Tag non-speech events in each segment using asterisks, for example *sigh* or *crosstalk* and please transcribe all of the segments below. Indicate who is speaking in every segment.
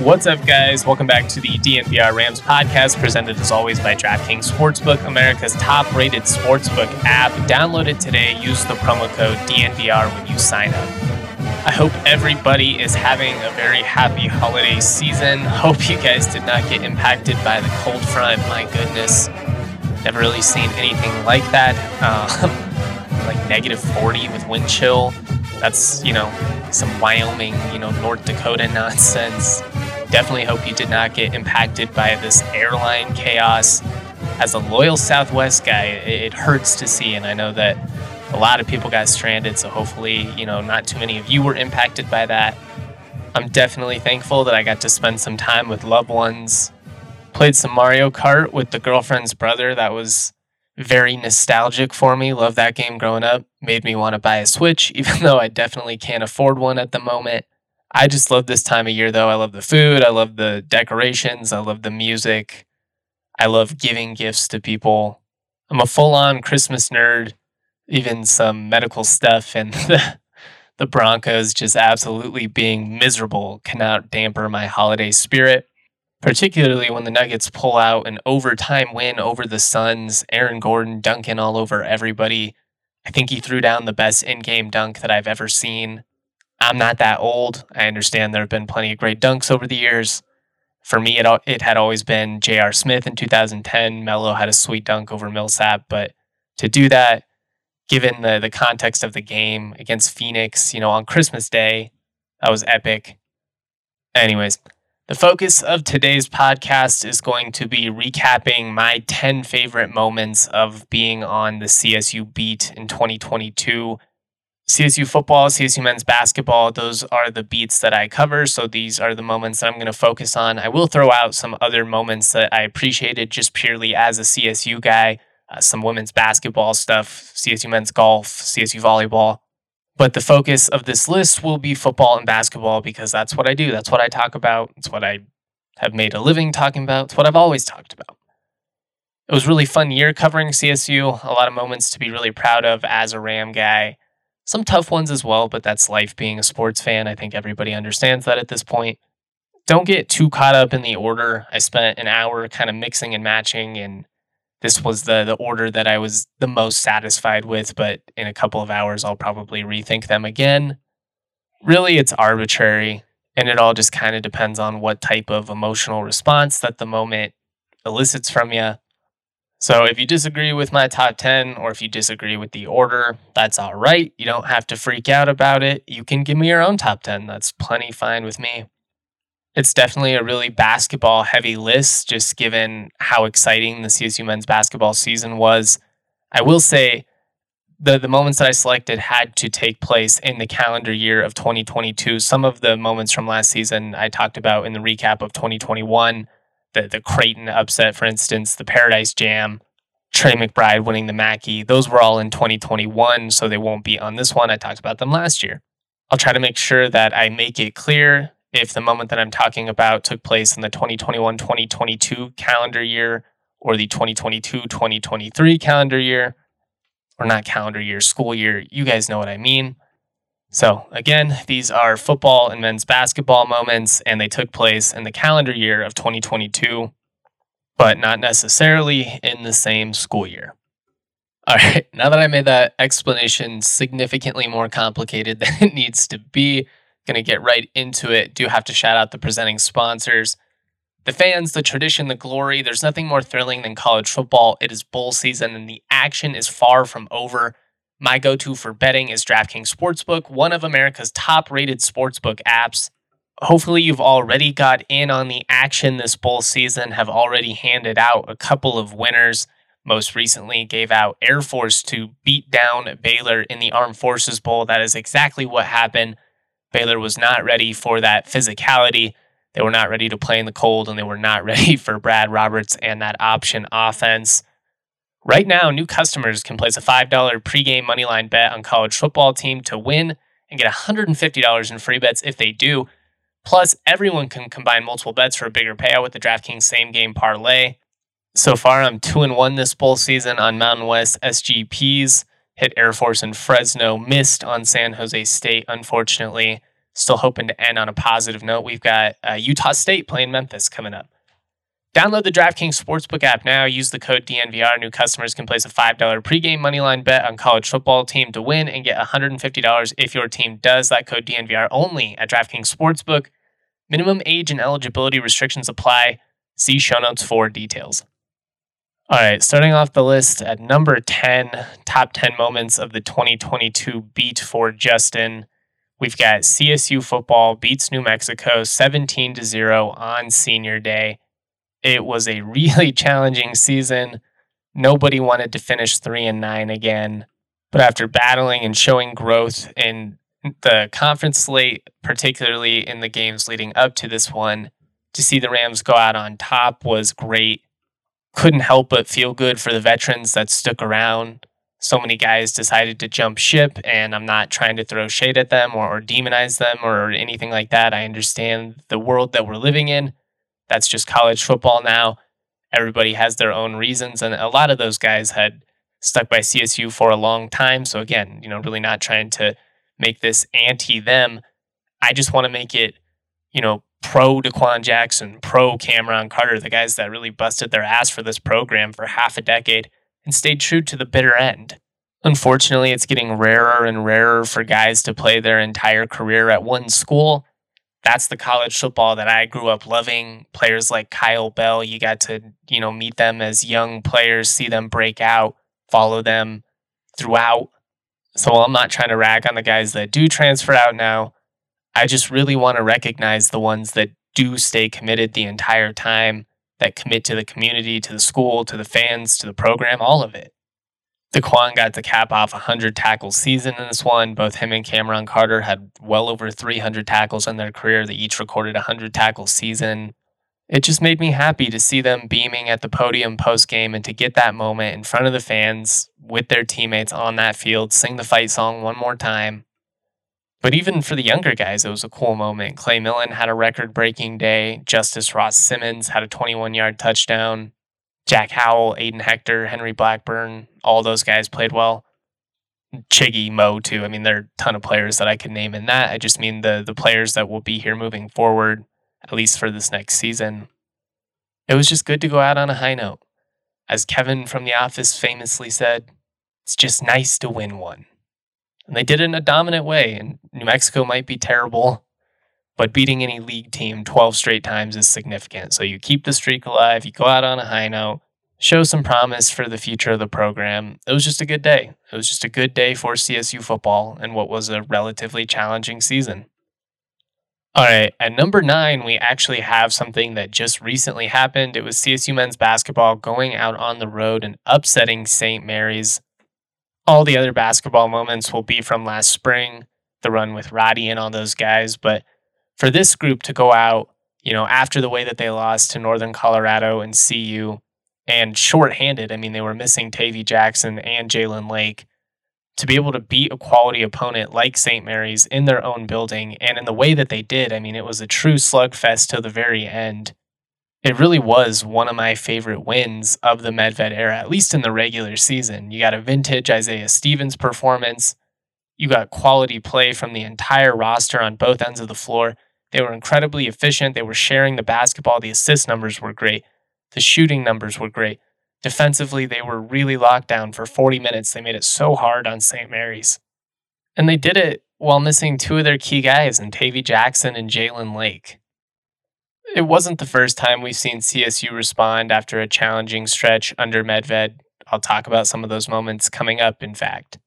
Speaker 1: What's up, guys? Welcome back to the DNVR Rams podcast, presented as always by DraftKings Sportsbook, America's top rated sportsbook app. Download it today. Use the promo code DNVR when you sign up. I hope everybody is having a very happy holiday season. Hope you guys did not get impacted by the cold front. My goodness, never really seen anything like that. Uh, *laughs* like negative 40 with wind chill. That's, you know, some Wyoming, you know, North Dakota nonsense definitely hope you did not get impacted by this airline chaos. As a loyal Southwest guy, it hurts to see, and I know that a lot of people got stranded, so hopefully, you know, not too many of you were impacted by that. I'm definitely thankful that I got to spend some time with loved ones. Played some Mario Kart with the girlfriend's brother. That was very nostalgic for me. Love that game growing up. Made me want to buy a Switch, *laughs* even though I definitely can't afford one at the moment. I just love this time of year, though. I love the food. I love the decorations. I love the music. I love giving gifts to people. I'm a full on Christmas nerd, even some medical stuff. And *laughs* the, Broncos just absolutely being miserable cannot damper my holiday spirit, particularly when the Nuggets pull out an overtime win over the Suns. Aaron Gordon dunking all over everybody. I think he threw down the best in game dunk that I've ever seen. I'm not that old. I understand there have been plenty of great dunks over the years. For me, it, it had always been J.R. Smith in 2010. Melo had a sweet dunk over Millsap, but to do that, given the the context of the game against Phoenix, you know, on Christmas Day, that was epic. Anyways, the focus of today's podcast is going to be recapping my 10 favorite moments of being on the CSU beat in 2022 CSU football, CSU men's basketball, those are the beats that I cover. So these are the moments that I'm going to focus on. I will throw out some other moments that I appreciated just purely as a CSU guy, uh, some women's basketball stuff, CSU men's golf, CSU volleyball. But the focus of this list will be football and basketball because that's what I do. That's what I talk about. It's what I have made a living talking about. It's what I've always talked about. It was really fun year covering CSU. A lot of moments to be really proud of as a Ram guy some tough ones as well, but that's life being a sports fan. I think everybody understands that at this point. Don't get too caught up in the order. I spent an hour kind of mixing and matching, and this was the the order that I was the most satisfied with. But in a couple of hours, I'll probably rethink them again. Really, it's arbitrary, and it all just kind of depends on what type of emotional response that the moment elicits from you. So if you disagree with my top 10 or if you disagree with the order, that's all right. You don't have to freak out about it. You can give me your own top 10. That's plenty fine with me. It's definitely a really basketball heavy list, just given how exciting the CSU men's basketball season was. I will say the, the moments that I selected had to take place in the calendar year of 2022. Some of the moments from last season I talked about in the recap of 2021 the the Creighton upset, for instance, the Paradise Jam, Trey McBride winning the Mackey. Those were all in 2021, so they won't be on this one. I talked about them last year. I'll try to make sure that I make it clear if the moment that I'm talking about took place in the 2021 2022 calendar year or the 2022 2023 calendar year, or not calendar year, school year. You guys know what I mean. So, again, these are football and men's basketball moments, and they took place in the calendar year of 2022, but not necessarily in the same school year. All right, now that I made that explanation significantly more complicated *laughs* than it needs to be, going to get right into it. Do have to shout out the presenting sponsors. The fans, the tradition, the glory, there's nothing more thrilling than college football. It is bowl season and the action is far from over. My go to for betting is DraftKings Sportsbook, one of America's top rated sportsbook apps. Hopefully, you've already got in on the action this bowl season, have already handed out a couple of winners. Most recently, gave out Air Force to beat down Baylor in the Armed Forces Bowl. That is exactly what happened. Baylor was not ready for that physicality. They were not ready to play in the cold, and they were not *laughs* ready for Brad Roberts and that option offense. Right now, new customers can place a $5 pregame moneyline bet on college football team to win and get $150 in free bets if they do. Plus, everyone can combine multiple bets for a bigger payout with the DraftKings same game parlay. So far, I'm 2 and 1 this bowl season on Mountain West SGPs. Hit Air Force and Fresno, missed on San Jose State, unfortunately. Still hoping to end on a positive note. We've got uh, Utah State playing Memphis coming up. Download the DraftKings Sportsbook app now. Use the code DNVR. New customers can place a $5 pregame moneyline bet on college football team to win and get $150 if your team does. That code DNVR only at DraftKings Sportsbook. Minimum age and eligibility restrictions apply. See show notes for details. All right, starting off the list at number 10, top 10 moments of the 2022 beat for Justin. We've got CSU football beats New Mexico 17 to 0 on senior day. It was a really *laughs* challenging season. Nobody wanted to finish 3 and 9 again, but after battling and showing growth in the conference slate, particularly in the games leading up to this one, to see the Rams go out on top was great. Couldn't help but feel good for the veterans that stuck around. So many guys decided to jump ship, and I'm not trying to throw shade at them or, or demonize them or anything like that. I understand the world that we're living in. That's just college football now. Everybody has their own reasons, and a lot of those guys had stuck by CSU for a long time. So again, you know, really not trying to make this anti them. I just want to make it, you know, pro Dequan Jackson, pro Cameron Carter, the guys that really busted their ass for this program for half a decade and stayed true to the bitter end. Unfortunately, it's getting rarer and rarer for guys to play their entire career at one school. That's the college football that I grew up loving. Players like Kyle Bell, you got to, you know, meet them as young players, see them break out, follow them throughout. So I'm not trying to rag on the guys that do transfer out now, I just really want to recognize the ones that do stay committed the entire time, that commit to the community, to the school, to the fans, to the program, all of it. Dequan got to cap off a 100 tackles season in this one. Both him and Cameron Carter had well over 300 tackles in their career. They each recorded a 100 tackle season. It just made me happy to see them beaming at the podium post game and to get that moment in front of the fans with their teammates on that field, sing the fight song one more time. But even for the younger guys, it was a cool moment. Clay Millen had a record breaking day. Justice Ross Simmons had a 21 yard touchdown. Jack Howell, Aiden Hector, Henry Blackburn, all those guys played well. Chiggy, Mo, too. I mean, there are a ton of players that I could name in that. I just mean the the players that will be here moving forward, at least for this next season. It was just good to go out on a high note. As Kevin from The Office famously said, it's just nice to win one. And they did it in a dominant way. And New Mexico might be terrible, but beating any league team 12 straight times is significant. So you keep the streak alive, you go out on a high note, show some promise for the future of the program. It was just a good day. It was just a good day for CSU football and what was a relatively challenging season. All right, at number nine, we actually have something that just recently happened. It was CSU men's basketball going out on the road and upsetting St. Mary's all the other basketball moments will be from last spring, the run with Roddy and all those guys. But for this group to go out, you know, after the way that they lost to Northern Colorado and CU and shorthanded, I mean, they were missing Tavy Jackson and Jalen Lake to be able to beat a quality opponent like St. Mary's in their own building and in the way that they did, I mean, it was a true slugfest to the very end it really was one of my favorite wins of the Medved era, at least in the regular season. You got a vintage Isaiah Stevens performance. You got quality play from the entire roster on both ends of the floor. They were incredibly efficient. They were sharing the basketball. The assist numbers were great. The shooting numbers were great. Defensively, they were really locked down for 40 minutes. They made it so hard on St. Mary's. And they did it while missing two of their key guys in Tavy Jackson and Jalen Lake it wasn't the first time we've seen CSU respond after a challenging stretch under Medved. I'll talk about some of those moments coming up, in fact.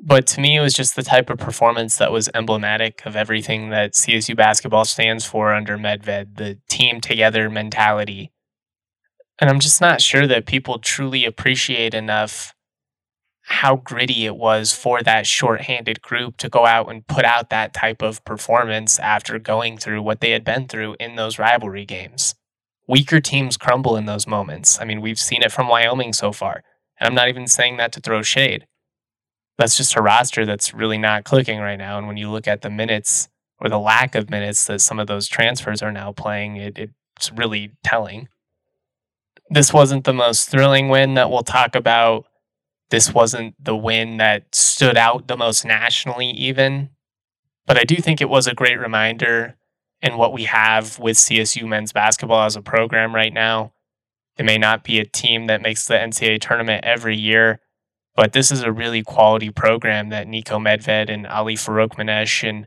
Speaker 1: But to me, it was just the type of performance that was emblematic of everything that CSU basketball stands for under Medved the team together mentality. And I'm just not sure that people truly appreciate enough how gritty it was for that shorthanded group to go out and put out that type of performance after going through what they had been through in those rivalry games. Weaker teams crumble in those moments. I mean, we've seen it from Wyoming so far. And I'm not even saying that to throw shade. That's just a roster that's really not clicking right now. And when you look at the minutes or the lack of minutes that some of those transfers are now playing, it, it's really telling. This wasn't the most thrilling win that we'll talk about this wasn't the win that stood out the most nationally, even. But I do think it was a great reminder in what we have with CSU men's basketball as a program right now. It may not be a team that makes the NCAA tournament every year, but this is a really quality program that Niko Medved and Ali Farokhmanesh and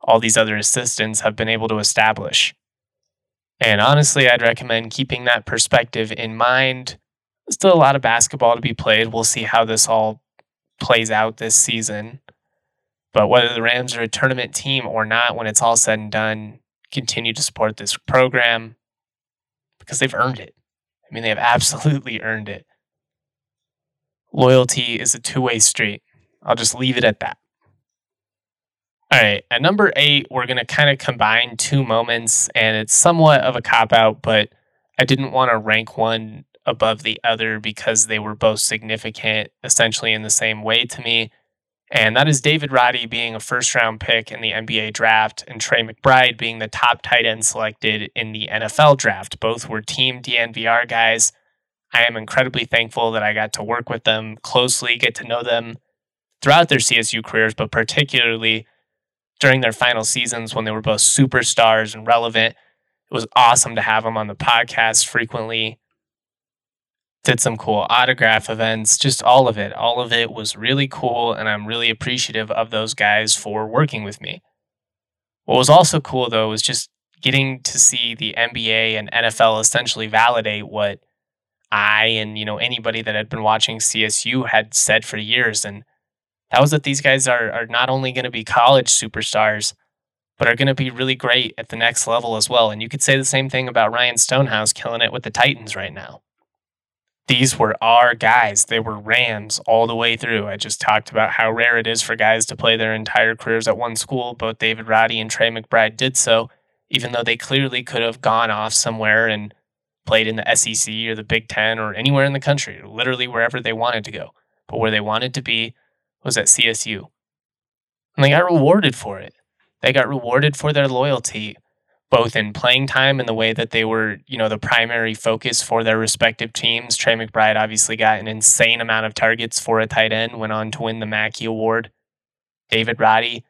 Speaker 1: all these other assistants have been able to establish. And honestly, I'd recommend keeping that perspective in mind. still a lot of basketball to be played. We'll see how this all plays out this season. But whether the Rams are a tournament team or not, when it's all said and done, continue to support this program because they've earned it. I mean, they have absolutely earned it. Loyalty is a two way street. I'll just leave it at that. All right, at number eight, we're going to kind of combine two moments, and it's somewhat of a cop out, but I didn't want to rank one above the other because they were both significant, essentially in the same way to me. And that is David Roddy being a first round pick in the NBA draft and Trey McBride being the top tight end selected in the NFL draft. Both were team DNVR guys. I am incredibly thankful that I got to work with them closely, get to know them throughout their CSU careers, but particularly during their final seasons when they were both superstars and relevant. It was awesome to have them on the podcast frequently. Did some cool autograph events, just all of it. All of it was really cool, and I'm really appreciative of those guys for working with me. What was also cool, though, was just getting to see the NBA and NFL essentially validate what I and you know anybody that had been watching CSU had said for years and that was that these guys are are not only going to be college superstars, but are going to be really great at the next level as well. And you could say the same thing about Ryan Stonehouse killing it with the Titans right now. These were our guys. They were Rams all the way through. I just talked about how rare it is for guys to play their entire careers at one school. Both David Roddy and Trey McBride did so, even though they clearly could have gone off somewhere and played in the SEC or the Big Ten or anywhere in the country, literally wherever they wanted to go. But where they wanted to be was at CSU. And they got rewarded for it. They got rewarded for their loyalty, both in playing time and the way that they were, you know, the primary focus for their respective teams. Trey McBride obviously got an insane amount of targets for a tight end, went on to win the Mackey Award. David Roddy,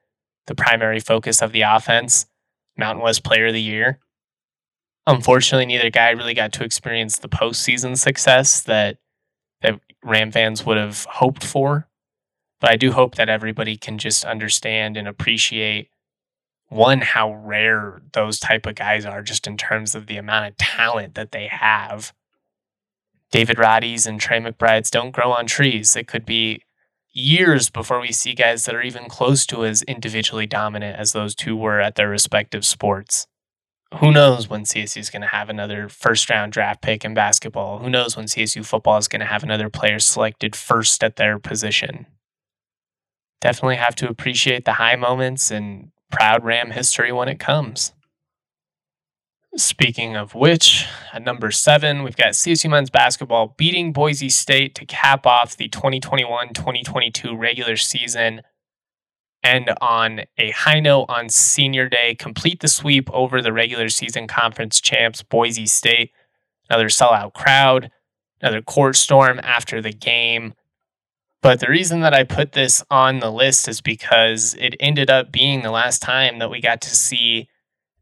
Speaker 1: the primary focus of the offense, Mountain West Player of the Year. Unfortunately, neither guy really got to experience the postseason success that that Ram fans would have hoped for. But I do hope that everybody can just understand and appreciate one how rare those type of guys are just in terms of the amount of talent that they have. David Roddy's and Trey McBride's don't grow on trees. It could be years before we see guys that are even close to as individually dominant as those two were at their respective sports. Who knows when CSU is going to have another first round draft pick in basketball? Who knows when CSU football is going to have another player selected first at their position? definitely have to appreciate the high moments and proud Ram history when it comes. Speaking of which, at number seven, we've got CSU men's basketball beating Boise State to cap off the 2021 2022 regular season. And on a high note on senior day, complete the sweep over the regular season conference champs, Boise State. Another sellout crowd, another court storm after the game. But the reason that I put this on the list is because it ended up being the last time that we got to see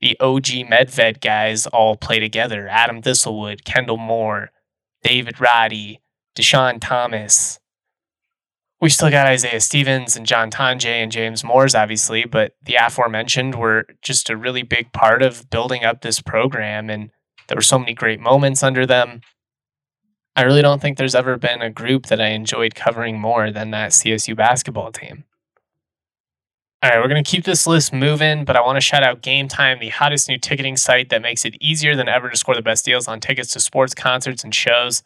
Speaker 1: the OG Medved guys all play together. Adam Thistlewood, Kendle Moore, David Roddy, Dischon Thomas. We still got Isaiah Stevens and John Tonje and James Moors, obviously, but the aforementioned were just a really big part of building up this program. And there were so many great moments under them. I really don't think there's ever been a group that I enjoyed covering more than that CSU basketball team. All right, we're going to keep this list moving, but I want to shout out Game Time, the hottest new ticketing site that makes it easier than ever to score the best deals on tickets to sports, concerts, and shows.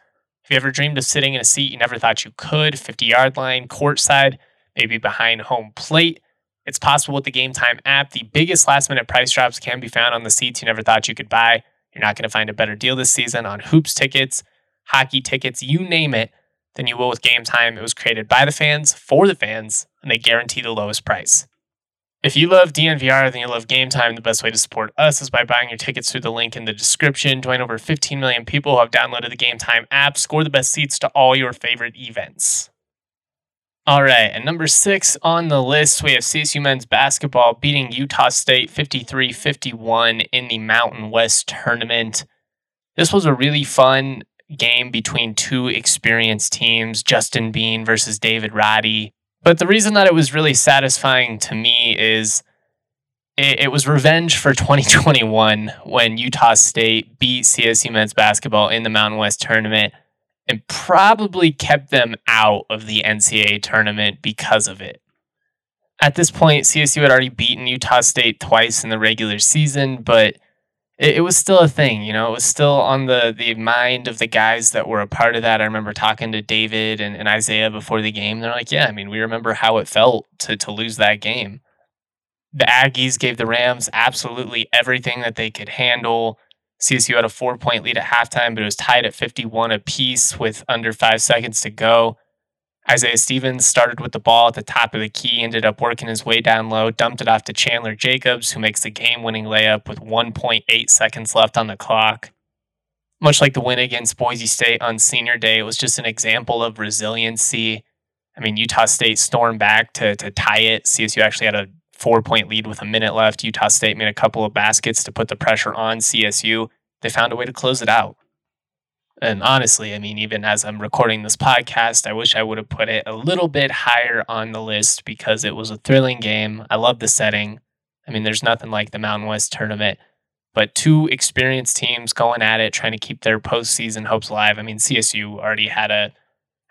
Speaker 1: If you ever dreamed of sitting in a seat you never thought you could, 50 yard line, courtside, maybe behind home plate, it's possible with the Game Time app. The biggest last minute price drops can be found on the seats you never thought you could buy. You're not going to find a better deal this season on hoops tickets hockey tickets, you name it, than you will with Game Time. It was created by the fans, for the fans, and they guarantee the lowest price. If you love DNVR, then you love Game Time. The best way to support us is by buying your tickets through the link in the description. Join over 15 million people who have downloaded the Game Time app. Score the best seats to all your favorite events. All right, and number six on the list, we have CSU men's basketball beating Utah State 53 51 in the Mountain West tournament. This was a really fun game between two experienced teams, Justin Bean versus David Roddy. But the reason that it was really satisfying to me is it, it was revenge for *laughs* 2021 when Utah State beat CSU men's basketball in the Mountain West tournament and probably kept them out of the NCAA tournament because of it. At this point, CSU had already beaten Utah State twice in the regular season, but it, it, was still a thing. You know, it was still on the, the mind of the guys that were a part of that. I remember talking to David and, and Isaiah before the game. They're like, yeah, I mean, we remember how it felt to, to lose that game. The Aggies gave the Rams absolutely everything that they could handle. CSU had a four point lead at halftime, but it was tied at 51 apiece with under five seconds to go. Isaiah Stevens started with the ball at the top of the key, ended up working his way down low, dumped it off to Chandler Jacobs, who makes the game winning layup with 1.8 seconds left on the clock. Much like the win against Boise State on senior day, it was just an example of resiliency. I mean, Utah State stormed back to, to tie it. CSU actually had a four point lead with a minute left. Utah State made a couple of baskets to put the pressure on CSU. They found a way to close it out. And honestly, I mean, even as I'm recording this podcast, I wish I would have put it a little bit higher on the list because it was a thrilling game. I love the setting. I mean, there's nothing like the Mountain West tournament, but two experienced teams going at it, trying to keep their postseason hopes alive. I mean, CSU already had a,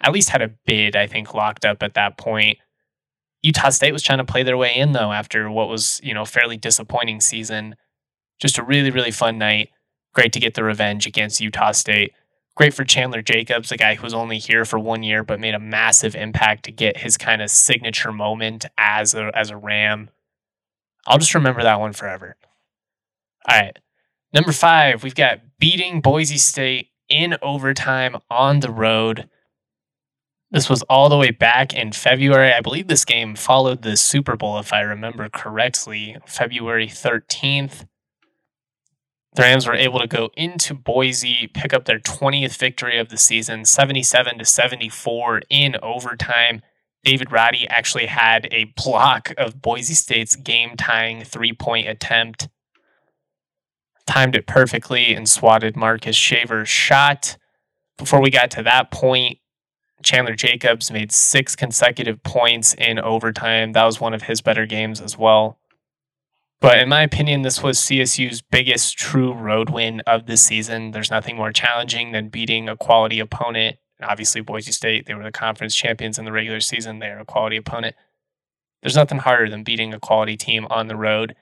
Speaker 1: at least had a bid, I think, locked up at that point. Utah State was trying to play their way in though after what was, you know, fairly disappointing season. Just a really, really fun night. Great to get the revenge against Utah State. Great for Chandler Jacobs, a guy who was only here for one year but made a massive impact to get his kind of signature moment as a as a Ram. I'll just remember that one forever. All right. Number five, we've got beating Boise State in overtime on the road. This was all the way back in February. I believe this game followed the Super Bowl, if I remember correctly, February 13th. The Rams were able to go into Boise, pick up their 20th victory of the season, 77 to 74 in overtime. David Roddy actually had a block of Boise State's game tying three point attempt. Timed it perfectly and swatted Marcus Shaver's shot. Before we got to that point, Chandler Jacobs made six consecutive points in overtime. That was one of his better games as well. But in my opinion, this was CSU's biggest true road win of the season. There's nothing more challenging than beating a quality opponent. Obviously, Boise State, they were the conference champions in the regular season. They're a quality opponent. There's nothing harder than beating a quality team on the road.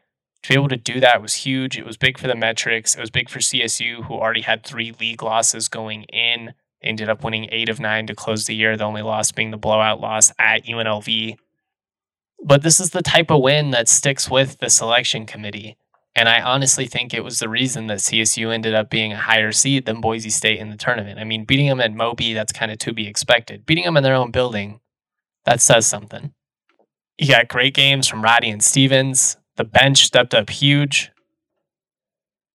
Speaker 1: To be able to do that was huge. It was big for the metrics. It was big for CSU, who already had three league losses going in ended up winning eight of nine to close the year, the only loss being the blowout loss at UNLV. But this is the type of win that sticks with the selection committee. And I honestly think it was the reason that CSU ended up being a higher seed than Boise State in the tournament. I mean, beating them at Moby, that's kind of to be expected. Beating them in their own building, that says something. You got great games from Roddy and Stevens. The bench stepped up huge.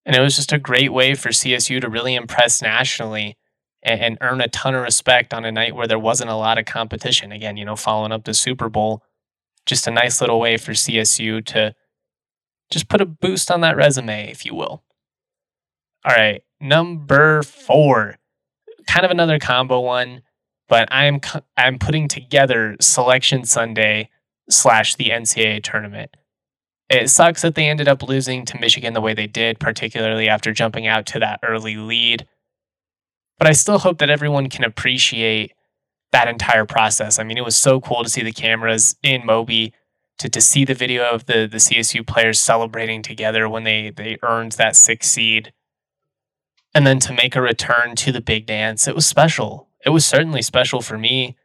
Speaker 1: And it was just a great way for CSU to really impress nationally and, and earn a ton of respect on a night where there wasn't a lot of competition. Again, you know, following up the Super Bowl, just a nice little way for CSU to just put a boost on that resume, if you will. All right, number four, kind of another combo one, but I'm I'm putting together Selection Sunday slash the NCAA tournament. It sucks that they ended up losing to Michigan the way they did, particularly after jumping out to that early lead. But I still hope that everyone can appreciate that entire process. I mean, it was so cool to see the cameras in Moby, to, to see the video of the, the CSU players celebrating together when they, they earned that sixth seed. And then to make a return to the big dance, it was special. It was certainly special for me.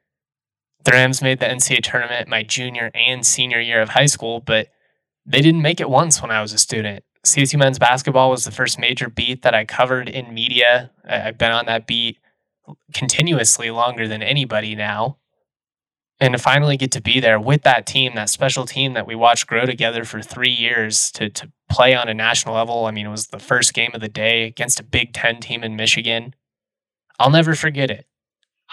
Speaker 1: The Rams made the NCAA tournament my junior and senior year of high school, but they didn't make it once when I was a student. CSU men's basketball was the first major beat that I covered in media. I've been on that beat continuously longer than anybody now. And to finally get to be there with that team, that special team that we watched grow together for three years to, to play on a national level. I mean, it was the first game of the day against a Big Ten team in Michigan. I'll never forget it.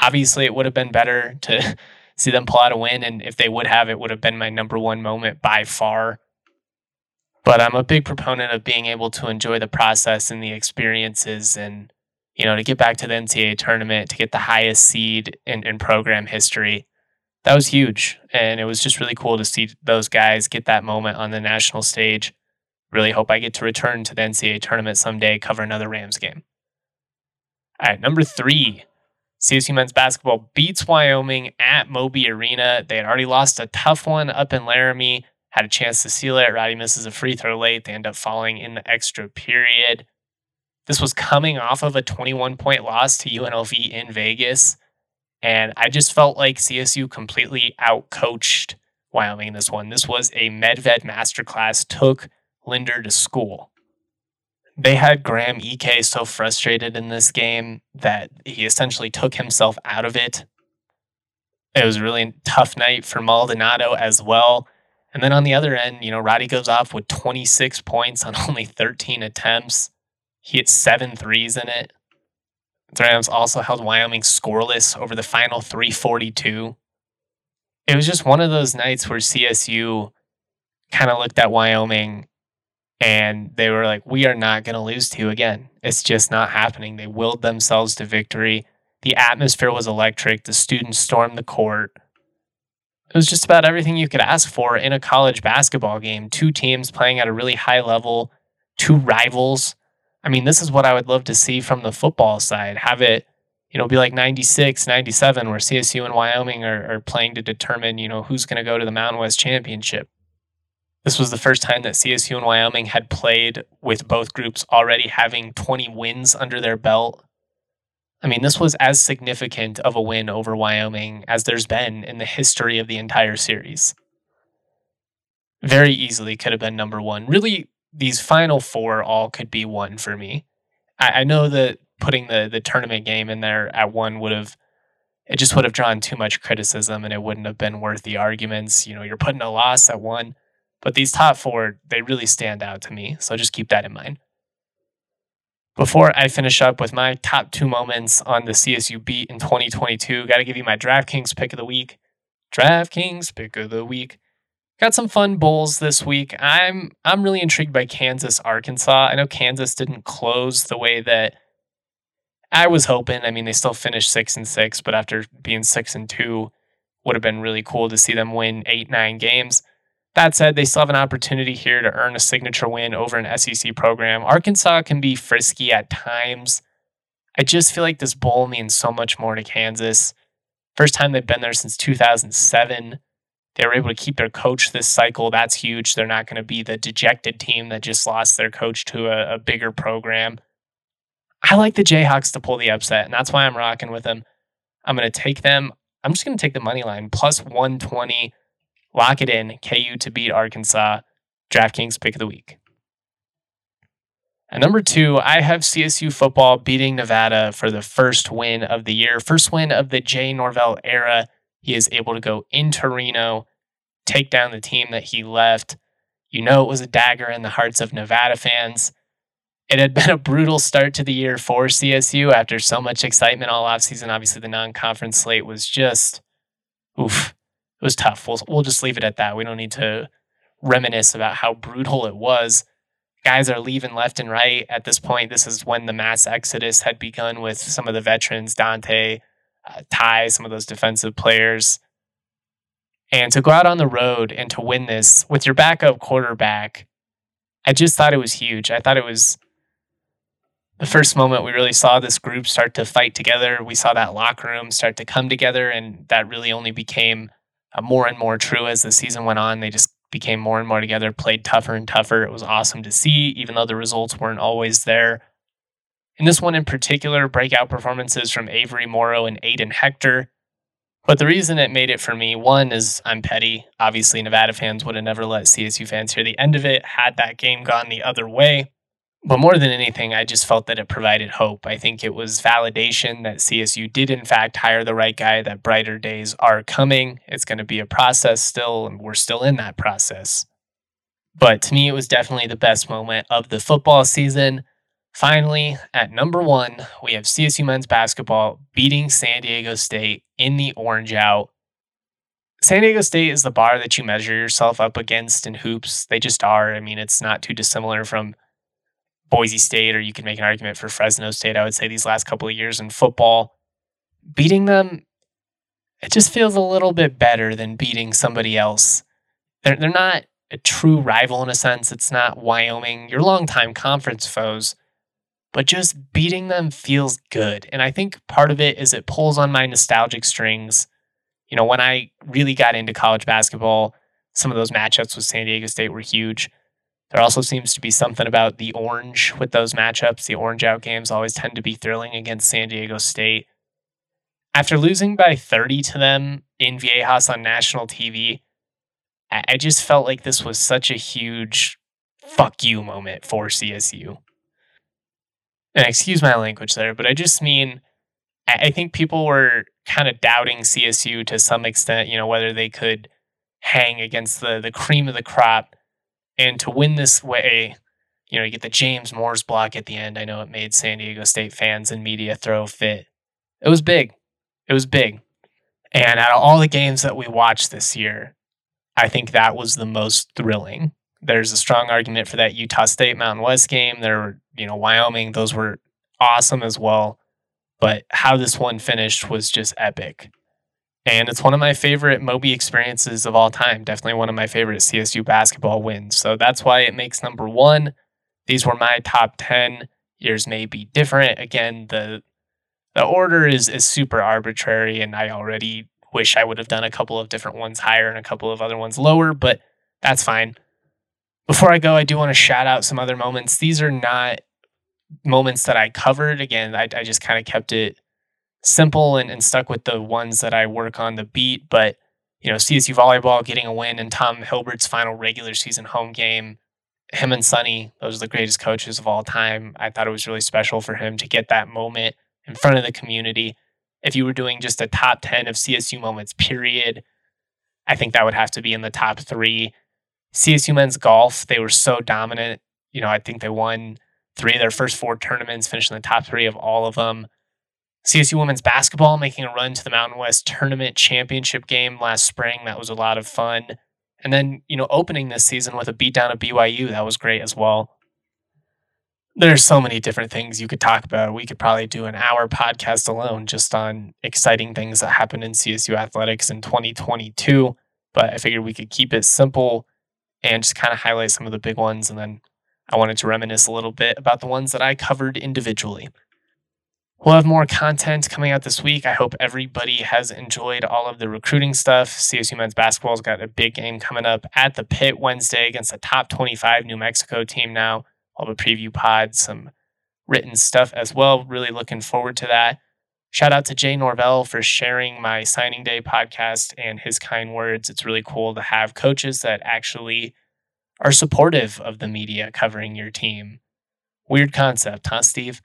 Speaker 1: Obviously, it would have been better to *laughs* see them pull out a win. And if they would have, it would have been my number one moment by far. But I'm a big proponent of being able to enjoy the process and the experiences and, you know, to get back to the NCAA tournament, to get the highest seed in, in program history. That was huge. And it was just really cool to see those guys get that moment on the national stage. Really hope I get to return to the NCAA tournament someday, cover another Rams game. All right, number three, CSU men's basketball beats Wyoming at Moby Arena. They had already lost a tough one up in Laramie, had a chance to seal it. Roddy misses a free throw late. They end up falling in the extra period. This was coming off of a 21 point loss to UNLV in Vegas. And I just felt like CSU completely outcoached Wyoming in this one. This was a Medved masterclass, took Linder to school they had Graham Ike so frustrated in this game that he essentially took himself out of it. It was a really tough night for Maldonado as well. And then on the other end, you know, Roddy goes off with 26 points on *laughs* only 13 attempts. He hit seven threes in it. Rams also held Wyoming scoreless over the final 342. It was just one of those nights where CSU kind of looked at Wyoming and they were like, we are not going to lose to you again. It's just not happening. They willed themselves to victory. The atmosphere was electric. The students stormed the court. It was just about everything you could ask for in a college basketball game. Two teams playing at a really high level, two rivals. I mean, this is what I would love to see from the football side. Have it, you know, be like 96, 97, where CSU and Wyoming are, are playing to determine, you know, who's going to go to the Mountain West Championship. This was the first time that CSU and Wyoming had played with both groups already having 20 wins under their belt. I mean, this was as significant of a win over Wyoming as there's been in the history of the entire series. Very easily could have been number one. Really, these final four all could be one for me. I, I know that putting the the tournament game in there at one would have it just would have drawn too much criticism and it wouldn't have been worth the arguments. You know, you're putting a loss at one but these top four, they really stand out to me. So just keep that in mind. Before I finish up with my top two moments on the CSU beat in 2022, got to give you my DraftKings pick of the week. DraftKings pick of the week. Got some fun bowls this week. I'm I'm really intrigued by Kansas Arkansas. I know Kansas didn't close the way that I was hoping. I mean, they still finished six and six, but after being six and two, would have been really cool to see them win eight nine games. That said, they still have an opportunity here to earn a signature win over an SEC program. Arkansas can be frisky at times. I just feel like this bowl means so much more to Kansas. First time they've been there since 2007. They were able to keep their coach this cycle. That's huge. They're not going to be the dejected team that just lost their coach to a, a bigger program. I like the Jayhawks to pull the upset, and that's why I'm rocking with them. I'm going to take them. I'm just going to take the money line plus 120 Lock it in. KU to beat Arkansas. DraftKings pick of the week. And number two, I have CSU football beating Nevada for the first win of the year, first win of the Jay Norvell era. He is able to go into Reno, take down the team that he left. You know, it was a dagger in the hearts of Nevada fans. It had been a brutal start to the year for CSU after so much excitement all offseason. Obviously, the non conference slate was just oof it was tough. We'll we'll just leave it at that. We don't need to reminisce about how brutal it was. Guys are leaving left and right. At this point, this is when the mass exodus had begun with some of the veterans, Dante, uh, Ty, some of those defensive players. And to go out on the road and to win this with your backup quarterback, I just thought it was huge. I thought it was the first moment we really saw this group start to fight together. We saw that locker room start to come together, and that really only became uh, more and more true as the season went on. They just became more and more together, played tougher and tougher. It was awesome to see, even though the results weren't always there. In this one in particular, breakout performances from Avery Morrow and Aiden Hector. But the reason it made it for me, one is I'm petty. Obviously, Nevada fans would have never let CSU fans hear the end of it had that game gone the other way. But more than anything, I just felt that it provided hope. I think it was validation that CSU did, in fact, hire the right guy, that brighter days are coming. It's going to be a process still, and we're still in that process. But to me, it was definitely the best moment of the football season. Finally, at number one, we have CSU men's basketball beating San Diego State in the Orange Out. San Diego State is the bar that you measure yourself up against in hoops. They just are. I mean, it's not too dissimilar from Boise State, or you can make an argument for Fresno State, I would say, these last couple of years in football. Beating them, it just feels a little bit better than beating somebody else. They're, they're not a true rival in a sense. It's not Wyoming, your longtime conference foes, but just beating them feels good. And I think part of it is it pulls on my nostalgic strings you know, when I really got into college basketball, some of those matchups with San Diego State were huge. There also seems to be something about the orange with those matchups. The orange out games always tend to be thrilling against San Diego State. After losing by 30 to them in Viejas on national TV, I just felt like this was such a huge fuck you moment for CSU. And excuse my language there, but I just mean I think people were kind of doubting CSU to some extent, you know, whether they could hang against the the cream of the crop and to win this way, you know, you get the James Moors' block at the end. I know it made San Diego State fans and media throw fit. It was big. It was big. And out of all the games that we watched this year, I think that was the most thrilling. There's a strong argument for that Utah State Mountain West game. There were, you know, Wyoming, those were awesome as well but how this one finished was just epic. And it's one of my favorite Moby experiences of all time. Definitely one of my favorite CSU basketball wins. So that's why it makes number one. These were my top 10. Yours may be different. Again, the the order is is super arbitrary, and I already wish I would have done a couple of different ones higher and a couple of other ones lower, but that's fine. Before I go, I do want to shout out some other moments. These are not moments that I covered, again, I, I just kind of kept it simple and, and stuck with the ones that I work on the beat. But, you know, CSU volleyball getting a win in Tom Hilbert's final regular season home game. Him and Sonny, those are the greatest coaches of all time. I thought it was really special for him to get that moment in front of the community. If you were doing just a top 10 of CSU moments, period, I think that would have to be in the top three. CSU men's golf, they were so dominant. You know, I think they won three of their first four tournaments, finishing the top three of all of them. CSU women's basketball making a run to the Mountain West tournament championship game last spring. That was a lot of fun. And then, you know, opening this season with a beatdown of BYU, that was great as well. There's so many different things you could talk about. We could probably do an hour podcast alone just on exciting things that happened in CSU athletics in 2022. But I figured we could keep it simple and just kind of highlight some of the big ones and then I wanted to reminisce a little bit about the ones that I covered individually. We'll have more content coming out this week. I hope everybody has enjoyed all of the recruiting stuff. CSU men's basketball's got a big game coming up at the pit Wednesday against the top 25 New Mexico team now. I'll have a preview pod, some written stuff as well. Really looking forward to that. Shout out to Jay Norvell for sharing my signing day podcast and his kind words. It's really cool to have coaches that actually are supportive of the media covering your team. Weird concept, huh, Steve?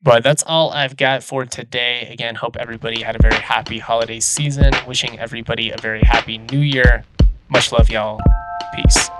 Speaker 1: But that's all I've got for today. Again, hope everybody had a very happy holiday season. Wishing everybody a very happy new year. Much love, y'all. Peace.